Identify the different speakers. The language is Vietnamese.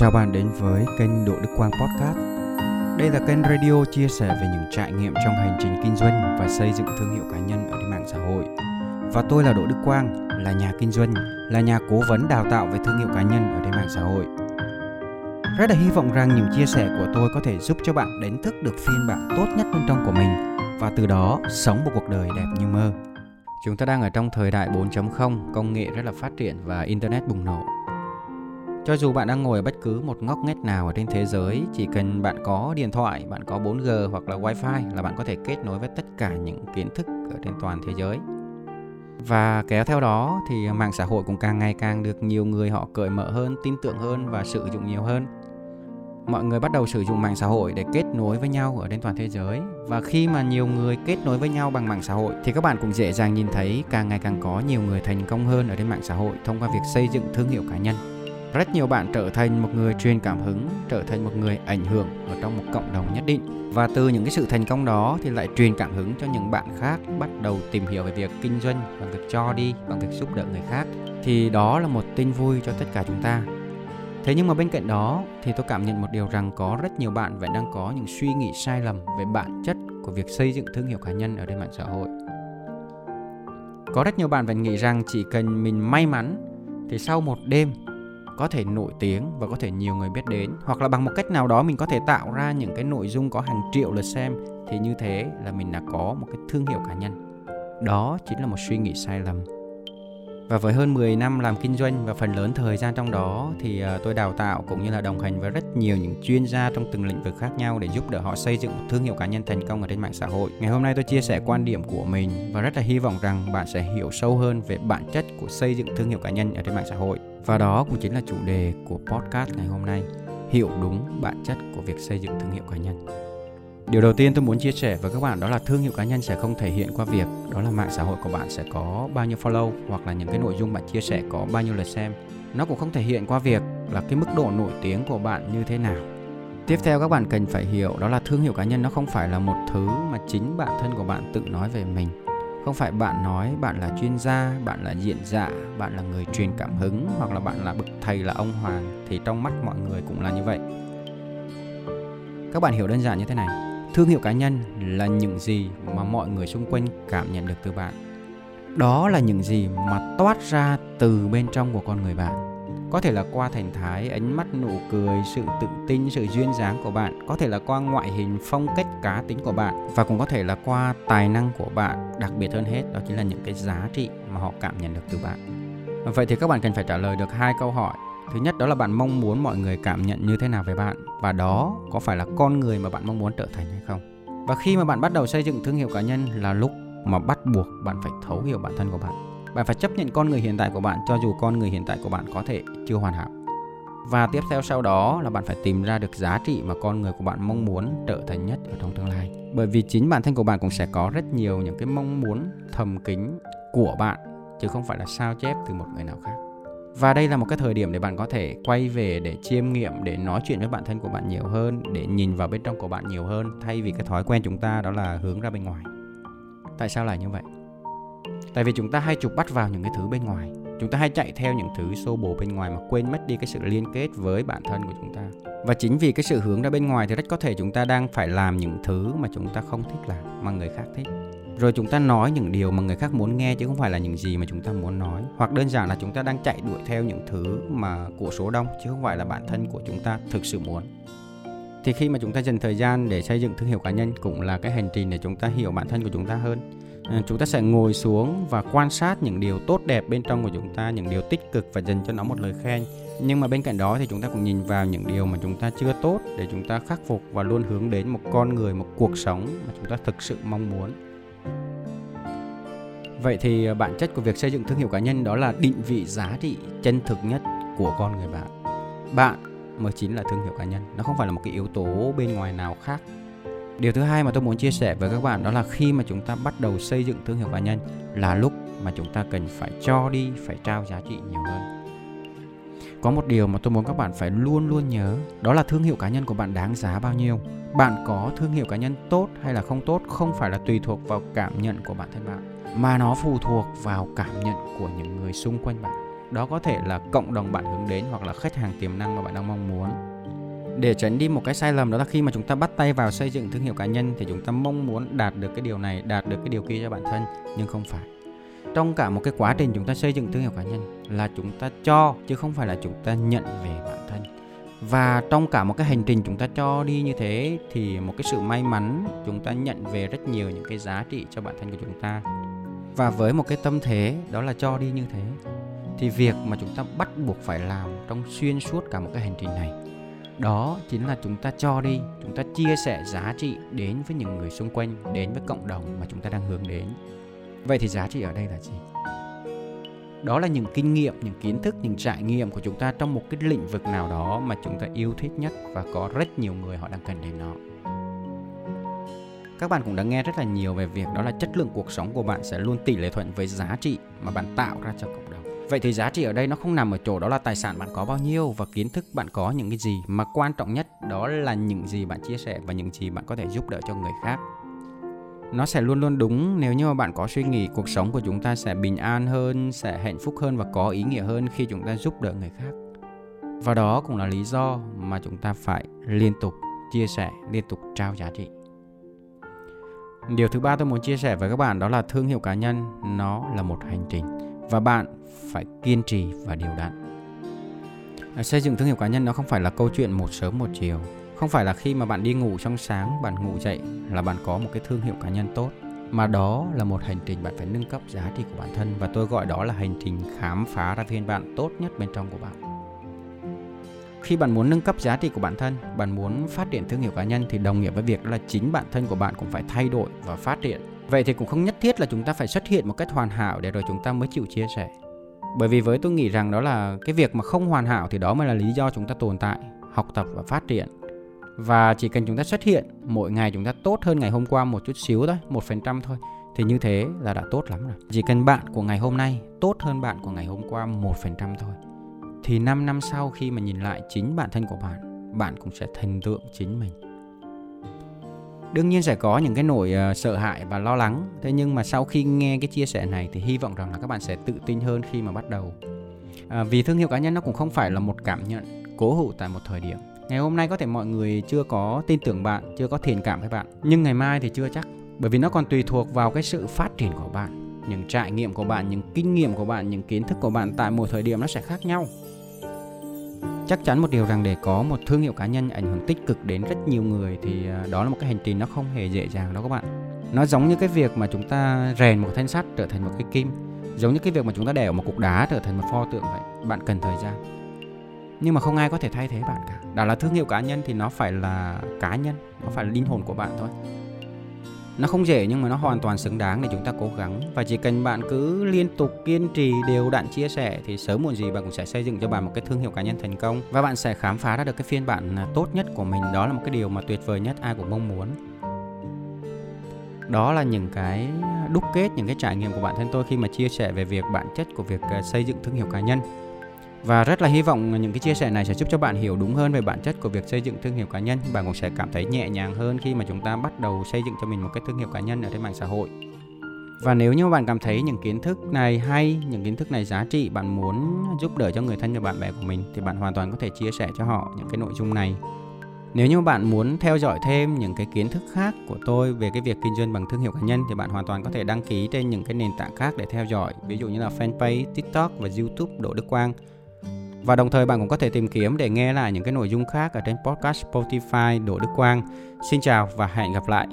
Speaker 1: Chào bạn đến với kênh Độ Đức Quang Podcast. Đây là kênh radio chia sẻ về những trải nghiệm trong hành trình kinh doanh và xây dựng thương hiệu cá nhân ở trên mạng xã hội. Và tôi là Đỗ Đức Quang, là nhà kinh doanh, là nhà cố vấn đào tạo về thương hiệu cá nhân ở trên mạng xã hội. Rất là hy vọng rằng những chia sẻ của tôi có thể giúp cho bạn đánh thức được phiên bản tốt nhất bên trong của mình và từ đó sống một cuộc đời đẹp như mơ. Chúng ta đang ở trong thời đại 4.0, công nghệ rất là phát triển và internet bùng nổ cho dù bạn đang ngồi ở bất cứ một ngóc ngách nào ở trên thế giới, chỉ cần bạn có điện thoại, bạn có 4G hoặc là Wi-Fi là bạn có thể kết nối với tất cả những kiến thức ở trên toàn thế giới. Và kéo theo đó thì mạng xã hội cũng càng ngày càng được nhiều người họ cởi mở hơn, tin tưởng hơn và sử dụng nhiều hơn. Mọi người bắt đầu sử dụng mạng xã hội để kết nối với nhau ở trên toàn thế giới và khi mà nhiều người kết nối với nhau bằng mạng xã hội thì các bạn cũng dễ dàng nhìn thấy càng ngày càng có nhiều người thành công hơn ở trên mạng xã hội thông qua việc xây dựng thương hiệu cá nhân rất nhiều bạn trở thành một người truyền cảm hứng, trở thành một người ảnh hưởng ở trong một cộng đồng nhất định. Và từ những cái sự thành công đó thì lại truyền cảm hứng cho những bạn khác bắt đầu tìm hiểu về việc kinh doanh, bằng việc cho đi, bằng việc giúp đỡ người khác. Thì đó là một tin vui cho tất cả chúng ta. Thế nhưng mà bên cạnh đó thì tôi cảm nhận một điều rằng có rất nhiều bạn vẫn đang có những suy nghĩ sai lầm về bản chất của việc xây dựng thương hiệu cá nhân ở trên mạng xã hội. Có rất nhiều bạn vẫn nghĩ rằng chỉ cần mình may mắn thì sau một đêm có thể nổi tiếng và có thể nhiều người biết đến hoặc là bằng một cách nào đó mình có thể tạo ra những cái nội dung có hàng triệu lượt xem thì như thế là mình đã có một cái thương hiệu cá nhân đó chính là một suy nghĩ sai lầm và với hơn 10 năm làm kinh doanh và phần lớn thời gian trong đó thì à, tôi đào tạo cũng như là đồng hành với rất nhiều những chuyên gia trong từng lĩnh vực khác nhau để giúp đỡ họ xây dựng một thương hiệu cá nhân thành công ở trên mạng xã hội. Ngày hôm nay tôi chia sẻ quan điểm của mình và rất là hy vọng rằng bạn sẽ hiểu sâu hơn về bản chất của xây dựng thương hiệu cá nhân ở trên mạng xã hội. Và đó cũng chính là chủ đề của podcast ngày hôm nay, hiểu đúng bản chất của việc xây dựng thương hiệu cá nhân. Điều đầu tiên tôi muốn chia sẻ với các bạn đó là thương hiệu cá nhân sẽ không thể hiện qua việc đó là mạng xã hội của bạn sẽ có bao nhiêu follow hoặc là những cái nội dung bạn chia sẻ có bao nhiêu lượt xem. Nó cũng không thể hiện qua việc là cái mức độ nổi tiếng của bạn như thế nào. Tiếp theo các bạn cần phải hiểu đó là thương hiệu cá nhân nó không phải là một thứ mà chính bản thân của bạn tự nói về mình. Không phải bạn nói bạn là chuyên gia, bạn là diện dạ, bạn là người truyền cảm hứng hoặc là bạn là bậc thầy là ông hoàng thì trong mắt mọi người cũng là như vậy. Các bạn hiểu đơn giản như thế này. Thương hiệu cá nhân là những gì mà mọi người xung quanh cảm nhận được từ bạn. Đó là những gì mà toát ra từ bên trong của con người bạn có thể là qua thần thái, ánh mắt nụ cười, sự tự tin, sự duyên dáng của bạn. Có thể là qua ngoại hình, phong cách, cá tính của bạn. Và cũng có thể là qua tài năng của bạn. Đặc biệt hơn hết, đó chính là những cái giá trị mà họ cảm nhận được từ bạn. Vậy thì các bạn cần phải trả lời được hai câu hỏi. Thứ nhất, đó là bạn mong muốn mọi người cảm nhận như thế nào về bạn? Và đó có phải là con người mà bạn mong muốn trở thành hay không? Và khi mà bạn bắt đầu xây dựng thương hiệu cá nhân là lúc mà bắt buộc bạn phải thấu hiểu bản thân của bạn bạn phải chấp nhận con người hiện tại của bạn cho dù con người hiện tại của bạn có thể chưa hoàn hảo. Và tiếp theo sau đó là bạn phải tìm ra được giá trị mà con người của bạn mong muốn trở thành nhất ở trong tương lai. Bởi vì chính bản thân của bạn cũng sẽ có rất nhiều những cái mong muốn thầm kín của bạn, chứ không phải là sao chép từ một người nào khác. Và đây là một cái thời điểm để bạn có thể quay về để chiêm nghiệm, để nói chuyện với bản thân của bạn nhiều hơn, để nhìn vào bên trong của bạn nhiều hơn, thay vì cái thói quen chúng ta đó là hướng ra bên ngoài. Tại sao lại như vậy? Tại vì chúng ta hay chụp bắt vào những cái thứ bên ngoài chúng ta hay chạy theo những thứ xô bồ bên ngoài mà quên mất đi cái sự liên kết với bản thân của chúng ta và chính vì cái sự hướng ra bên ngoài thì rất có thể chúng ta đang phải làm những thứ mà chúng ta không thích làm mà người khác thích rồi chúng ta nói những điều mà người khác muốn nghe chứ không phải là những gì mà chúng ta muốn nói hoặc đơn giản là chúng ta đang chạy đuổi theo những thứ mà của số đông chứ không phải là bản thân của chúng ta thực sự muốn thì khi mà chúng ta dành thời gian để xây dựng thương hiệu cá nhân cũng là cái hành trình để chúng ta hiểu bản thân của chúng ta hơn Ờ, chúng ta sẽ ngồi xuống và quan sát những điều tốt đẹp bên trong của chúng ta những điều tích cực và dành cho nó một lời khen nhưng mà bên cạnh đó thì chúng ta cũng nhìn vào những điều mà chúng ta chưa tốt để chúng ta khắc phục và luôn hướng đến một con người một cuộc sống mà chúng ta thực sự mong muốn Vậy thì ờ, bản chất của việc xây dựng thương hiệu cá nhân đó là định vị giá trị chân thực nhất của con người bạn. Bạn mới chính là thương hiệu cá nhân, nó không phải là một cái yếu tố bên ngoài nào khác. Điều thứ hai mà tôi muốn chia sẻ với các bạn đó là khi mà chúng ta bắt đầu xây dựng thương hiệu cá nhân là lúc mà chúng ta cần phải cho đi, phải trao giá trị nhiều hơn. Có một điều mà tôi muốn các bạn phải luôn luôn nhớ, đó là thương hiệu cá nhân của bạn đáng giá bao nhiêu. Bạn có thương hiệu cá nhân tốt hay là không tốt không phải là tùy thuộc vào cảm nhận của bản thân bạn mà nó phụ thuộc vào cảm nhận của những người xung quanh bạn đó có thể là cộng đồng bạn hướng đến hoặc là khách hàng tiềm năng mà bạn đang mong muốn để tránh đi một cái sai lầm đó là khi mà chúng ta bắt tay vào xây dựng thương hiệu cá nhân thì chúng ta mong muốn đạt được cái điều này, đạt được cái điều kia cho bản thân, nhưng không phải. Trong cả một cái quá trình chúng ta xây dựng thương hiệu cá nhân là chúng ta cho, chứ không phải là chúng ta nhận về bản thân. Và trong cả một cái hành trình chúng ta cho đi như thế thì một cái sự may mắn, chúng ta nhận về rất nhiều những cái giá trị cho bản thân của chúng ta. Và với một cái tâm thế đó là cho đi như thế, thì việc mà chúng ta bắt buộc phải làm trong xuyên suốt cả một cái hành trình này đó chính là chúng ta cho đi, chúng ta chia sẻ giá trị đến với những người xung quanh, đến với cộng đồng mà chúng ta đang hướng đến. Vậy thì giá trị ở đây là gì? Đó là những kinh nghiệm, những kiến thức, những trải nghiệm của chúng ta trong một cái lĩnh vực nào đó mà chúng ta yêu thích nhất và có rất nhiều người họ đang cần đến nó. Các bạn cũng đã nghe rất là nhiều về việc đó là chất lượng cuộc sống của bạn sẽ luôn tỷ lệ thuận với giá trị mà bạn tạo ra cho cộng đồng vậy thì giá trị ở đây nó không nằm ở chỗ đó là tài sản bạn có bao nhiêu và kiến thức bạn có những cái gì, mà quan trọng nhất đó là những gì bạn chia sẻ và những gì bạn có thể giúp đỡ cho người khác. Nó sẽ luôn luôn đúng, nếu như mà bạn có suy nghĩ cuộc sống của chúng ta sẽ bình an hơn, sẽ hạnh phúc hơn và có ý nghĩa hơn khi chúng ta giúp đỡ người khác. Và đó cũng là lý do mà chúng ta phải liên tục chia sẻ, liên tục trao giá trị. Điều thứ ba tôi muốn chia sẻ với các bạn đó là thương hiệu cá nhân, nó là một hành trình và bạn phải kiên trì và điều đặn. À, xây dựng thương hiệu cá nhân nó không phải là câu chuyện một sớm một chiều. Không phải là khi mà bạn đi ngủ trong sáng, bạn ngủ dậy là bạn có một cái thương hiệu cá nhân tốt, mà đó là một hành trình bạn phải nâng cấp giá trị của bản thân, và tôi gọi đó là hành trình khám phá ra phiên bản tốt nhất bên trong của bạn. Khi bạn muốn nâng cấp giá trị của bản thân, bạn muốn phát triển thương hiệu cá nhân thì đồng nghĩa với việc là chính bản thân của bạn cũng phải thay đổi và phát triển vậy thì cũng không nhất thiết là chúng ta phải xuất hiện một cách hoàn hảo để rồi chúng ta mới chịu chia sẻ. Bởi vì với tôi nghĩ rằng đó là cái việc mà không hoàn hảo thì đó mới là lý do chúng ta tồn tại, học tập và phát triển. Và chỉ cần chúng ta xuất hiện, mỗi ngày chúng ta tốt hơn ngày hôm qua một chút xíu thôi, một phần trăm thôi, thì như thế là đã tốt lắm rồi. Chỉ cần bạn của ngày hôm nay tốt hơn bạn của ngày hôm qua một phần trăm thôi, thì 5 năm sau khi mà nhìn lại chính bản thân của bạn bạn cũng sẽ thần tượng chính mình đương nhiên sẽ có những cái nỗi uh, sợ hãi và lo lắng. Thế nhưng mà sau khi nghe cái chia sẻ này thì hy vọng rằng là các bạn sẽ tự tin hơn khi mà bắt đầu. À, vì thương hiệu cá nhân nó cũng không phải là một cảm nhận cố hữu tại một thời điểm. Ngày hôm nay có thể mọi người chưa có tin tưởng bạn chưa có thiện cảm với bạn. Nhưng ngày mai thì chưa chắc bởi vì nó còn tùy thuộc vào cái sự phát triển của bạn. Những trải nghiệm của bạn những kinh nghiệm của bạn những kiến thức của bạn tại một thời điểm nó sẽ khác nhau chắc chắn một điều rằng để có một thương hiệu cá nhân ảnh hưởng tích cực đến rất nhiều người thì à, đó là một cái hành trình nó không hề dễ dàng đâu các bạn. Nó giống như cái việc mà chúng ta rèn một thanh sắt trở thành một cái kim, giống như cái việc mà chúng ta đẽo một cục đá trở thành một pho tượng vậy. Bạn cần thời gian. Nhưng mà không ai có thể thay thế bạn cả. Đã là thương hiệu cá nhân thì nó phải là cá nhân, nó phải là linh hồn của bạn thôi nó không dễ nhưng mà nó hoàn toàn xứng đáng để chúng ta cố gắng. Và chỉ cần bạn cứ liên tục kiên trì, đều đặn chia sẻ thì sớm muộn gì bạn cũng sẽ xây dựng cho bạn một cái thương hiệu cá nhân thành công. Và bạn sẽ khám phá ra được cái phiên bản tốt nhất của mình. Đó là một cái điều mà tuyệt vời nhất ai cũng mong muốn. Đó là những cái đúc kết, những cái trải nghiệm của bản thân tôi khi mà chia sẻ về việc bản chất của việc ờ, xây dựng thương hiệu cá nhân và rất là hy vọng những cái chia sẻ này sẽ giúp cho bạn hiểu đúng hơn về bản chất của việc xây dựng thương hiệu cá nhân. Bạn cũng sẽ cảm thấy nhẹ nhàng hơn khi mà chúng ta bắt đầu xây dựng cho mình một cái thương hiệu cá nhân ở trên mạng xã hội. Và nếu như bạn cảm thấy những kiến thức này hay, những kiến thức này giá trị, bạn muốn giúp đỡ cho người thân và bạn bè của mình thì bạn hoàn toàn có thể chia sẻ cho họ những cái nội dung này. Nếu như bạn muốn theo dõi thêm những cái kiến thức khác của tôi về cái việc kinh doanh bằng thương hiệu cá nhân thì bạn hoàn toàn có thể đăng ký trên những cái nền tảng khác để theo dõi, ví dụ như là fanpage, TikTok và YouTube Đỗ Đức Quang. Và đồng thời bạn cũng có thể tìm kiếm để nghe lại những cái nội dung khác ở trên podcast Spotify Đỗ Đức Quang. Xin chào và hẹn gặp lại.